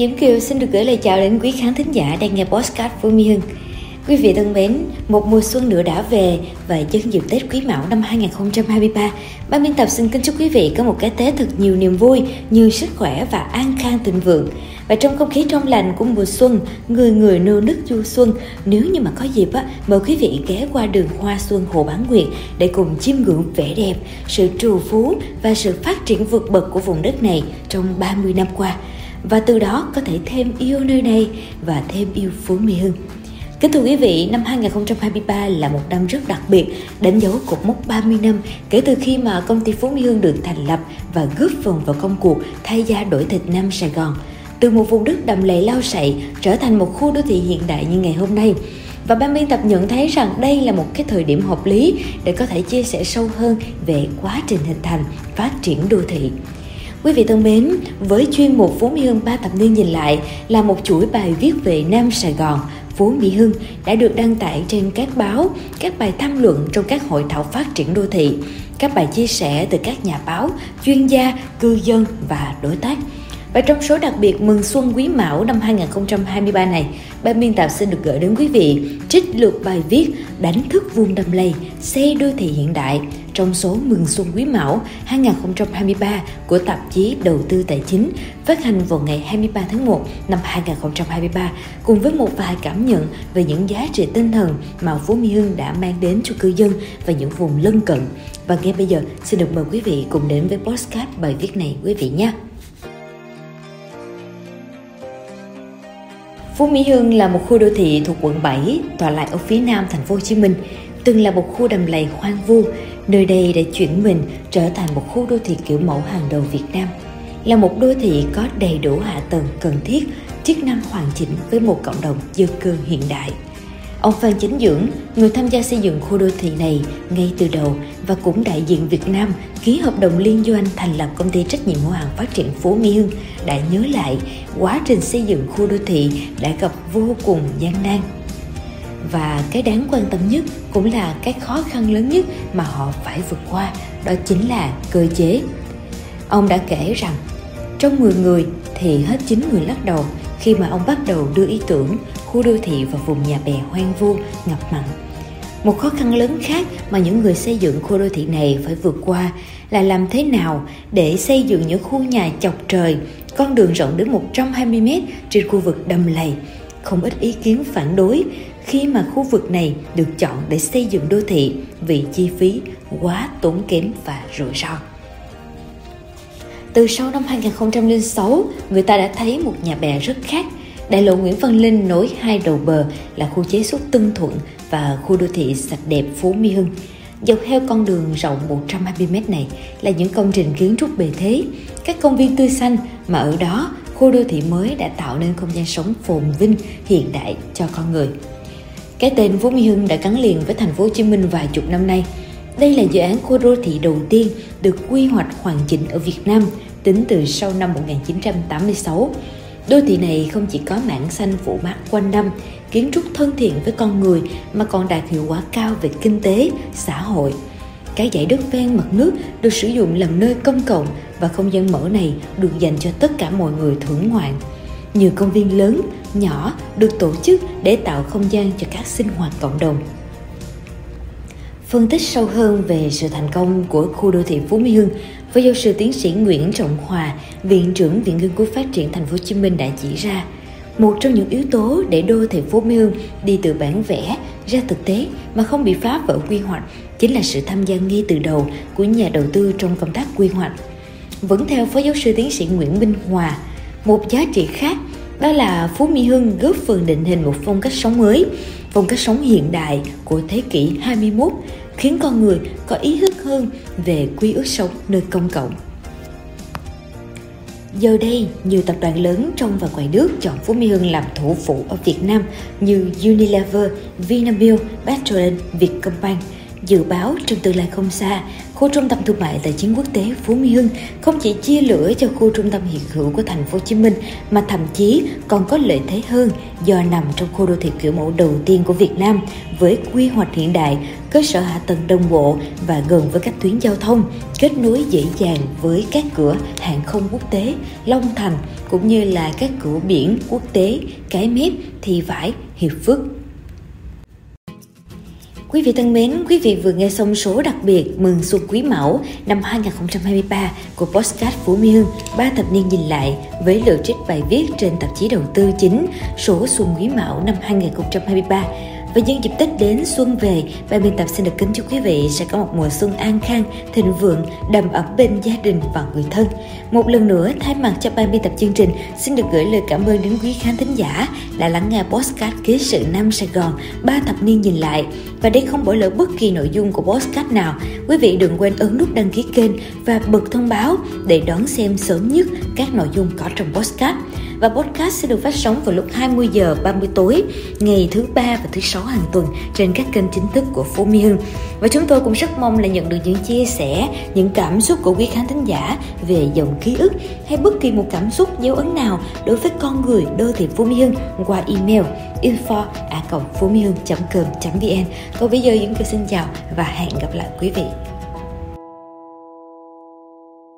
Diễm Kiều xin được gửi lời chào đến quý khán thính giả đang nghe podcast của Mi Hưng. Quý vị thân mến, một mùa xuân nữa đã về và nhân dịp Tết Quý Mão năm 2023, ban biên tập xin kính chúc quý vị có một cái Tết thật nhiều niềm vui, nhiều sức khỏe và an khang thịnh vượng. Và trong không khí trong lành của mùa xuân, người người nô nức du xuân, nếu như mà có dịp á, mời quý vị ghé qua đường Hoa Xuân Hồ Bán Nguyệt để cùng chiêm ngưỡng vẻ đẹp, sự trù phú và sự phát triển vượt bậc của vùng đất này trong 30 năm qua và từ đó có thể thêm yêu nơi đây và thêm yêu Phú Mỹ Hưng. Kính thưa quý vị, năm 2023 là một năm rất đặc biệt, đánh dấu cột mốc 30 năm kể từ khi mà công ty Phú Mỹ Hưng được thành lập và góp phần vào công cuộc thay da đổi thịt Nam Sài Gòn. Từ một vùng đất đầm lầy lao sậy trở thành một khu đô thị hiện đại như ngày hôm nay. Và ban biên tập nhận thấy rằng đây là một cái thời điểm hợp lý để có thể chia sẻ sâu hơn về quá trình hình thành, phát triển đô thị. Quý vị thân mến, với chuyên mục Phú Mỹ Hưng 3 thập niên nhìn lại là một chuỗi bài viết về Nam Sài Gòn, Phú Mỹ Hưng đã được đăng tải trên các báo, các bài tham luận trong các hội thảo phát triển đô thị, các bài chia sẻ từ các nhà báo, chuyên gia, cư dân và đối tác. Và trong số đặc biệt mừng xuân quý mão năm 2023 này, ban biên tập xin được gửi đến quý vị trích lược bài viết Đánh thức vuông đầm lầy, xây đô thị hiện đại trong số mừng xuân quý mão 2023 của tạp chí Đầu tư Tài chính phát hành vào ngày 23 tháng 1 năm 2023 cùng với một vài cảm nhận về những giá trị tinh thần mà Phú Mỹ Hưng đã mang đến cho cư dân và những vùng lân cận. Và ngay bây giờ xin được mời quý vị cùng đến với postcard bài viết này quý vị nhé. Phú Mỹ Hưng là một khu đô thị thuộc quận 7, tọa lạc ở phía nam thành phố Hồ Chí Minh, từng là một khu đầm lầy hoang vu, nơi đây đã chuyển mình trở thành một khu đô thị kiểu mẫu hàng đầu Việt Nam, là một đô thị có đầy đủ hạ tầng cần thiết, chức năng hoàn chỉnh với một cộng đồng dân cư hiện đại. Ông Phan Chính Dưỡng, người tham gia xây dựng khu đô thị này ngay từ đầu và cũng đại diện Việt Nam ký hợp đồng liên doanh thành lập công ty trách nhiệm hữu hạn phát triển Phú Mỹ Hưng đã nhớ lại quá trình xây dựng khu đô thị đã gặp vô cùng gian nan. Và cái đáng quan tâm nhất cũng là cái khó khăn lớn nhất mà họ phải vượt qua, đó chính là cơ chế. Ông đã kể rằng trong 10 người thì hết 9 người lắc đầu khi mà ông bắt đầu đưa ý tưởng khu đô thị và vùng nhà bè hoang vu, ngập mặn. Một khó khăn lớn khác mà những người xây dựng khu đô thị này phải vượt qua là làm thế nào để xây dựng những khu nhà chọc trời, con đường rộng đến 120 mét trên khu vực đầm lầy. Không ít ý kiến phản đối khi mà khu vực này được chọn để xây dựng đô thị vì chi phí quá tốn kém và rủi ro. Từ sau năm 2006, người ta đã thấy một nhà bè rất khác. Đại lộ Nguyễn Văn Linh nối hai đầu bờ là khu chế xuất Tân Thuận và khu đô thị sạch đẹp Phú Mỹ Hưng. Dọc theo con đường rộng 120m này là những công trình kiến trúc bề thế, các công viên tươi xanh mà ở đó khu đô thị mới đã tạo nên không gian sống phồn vinh hiện đại cho con người. Cái tên Phú Mỹ Hưng đã gắn liền với thành phố Hồ Chí Minh vài chục năm nay. Đây là dự án khu đô thị đầu tiên được quy hoạch hoàn chỉnh ở Việt Nam tính từ sau năm 1986. Đô thị này không chỉ có mảng xanh phủ mát quanh năm, kiến trúc thân thiện với con người mà còn đạt hiệu quả cao về kinh tế, xã hội. Cái dãy đất ven mặt nước được sử dụng làm nơi công cộng và không gian mở này được dành cho tất cả mọi người thưởng ngoạn. Nhiều công viên lớn, nhỏ được tổ chức để tạo không gian cho các sinh hoạt cộng đồng. Phân tích sâu hơn về sự thành công của khu đô thị Phú Mỹ Hưng, Phó giáo sư tiến sĩ Nguyễn Trọng Hòa, Viện trưởng Viện Nghiên cứu Phát triển Thành phố Hồ Chí Minh đã chỉ ra, một trong những yếu tố để đô thị phố Mỹ đi từ bản vẽ ra thực tế mà không bị phá vỡ quy hoạch chính là sự tham gia ngay từ đầu của nhà đầu tư trong công tác quy hoạch. Vẫn theo Phó giáo sư tiến sĩ Nguyễn Minh Hòa, một giá trị khác đó là Phú Mỹ Hưng góp phần định hình một phong cách sống mới, phong cách sống hiện đại của thế kỷ 21 khiến con người có ý thức hơn về quy ước sống nơi công cộng. Giờ đây, nhiều tập đoàn lớn trong và ngoài nước chọn Phú Mỹ Hưng làm thủ phủ ở Việt Nam như Unilever, Vinamilk, Petrolen, Vietcombank dự báo trong tương lai không xa, khu trung tâm thương mại tài chính quốc tế Phú Mỹ Hưng không chỉ chia lửa cho khu trung tâm hiện hữu của thành phố Hồ Chí Minh mà thậm chí còn có lợi thế hơn do nằm trong khu đô thị kiểu mẫu đầu tiên của Việt Nam với quy hoạch hiện đại, cơ sở hạ tầng đồng bộ và gần với các tuyến giao thông, kết nối dễ dàng với các cửa hàng không quốc tế, Long Thành cũng như là các cửa biển quốc tế Cái Mép, Thị Vải, Hiệp Phước, Quý vị thân mến, quý vị vừa nghe xong số đặc biệt Mừng Xuân Quý Mão năm 2023 của Postcard Phú Mỹ Hưng ba thập niên nhìn lại với lượt trích bài viết trên tạp chí đầu tư chính số Xuân Quý Mão năm 2023 và nhân dịp Tết đến xuân về, ban biên tập xin được kính chúc quý vị sẽ có một mùa xuân an khang, thịnh vượng, đầm ấm bên gia đình và người thân. Một lần nữa, thay mặt cho ban biên tập chương trình, xin được gửi lời cảm ơn đến quý khán thính giả đã lắng nghe postcard ký sự Nam Sài Gòn ba thập niên nhìn lại. Và để không bỏ lỡ bất kỳ nội dung của postcard nào, quý vị đừng quên ấn nút đăng ký kênh và bật thông báo để đón xem sớm nhất các nội dung có trong postcard và podcast sẽ được phát sóng vào lúc 20 giờ 30 tối ngày thứ ba và thứ sáu hàng tuần trên các kênh chính thức của phố mi Hưng. Và chúng tôi cũng rất mong là nhận được những chia sẻ, những cảm xúc của quý khán thính giả về dòng ký ức hay bất kỳ một cảm xúc dấu ấn nào đối với con người đô thị Phú Mỹ Hưng qua email info a phú com vn còn bây giờ những người xin chào và hẹn gặp lại quý vị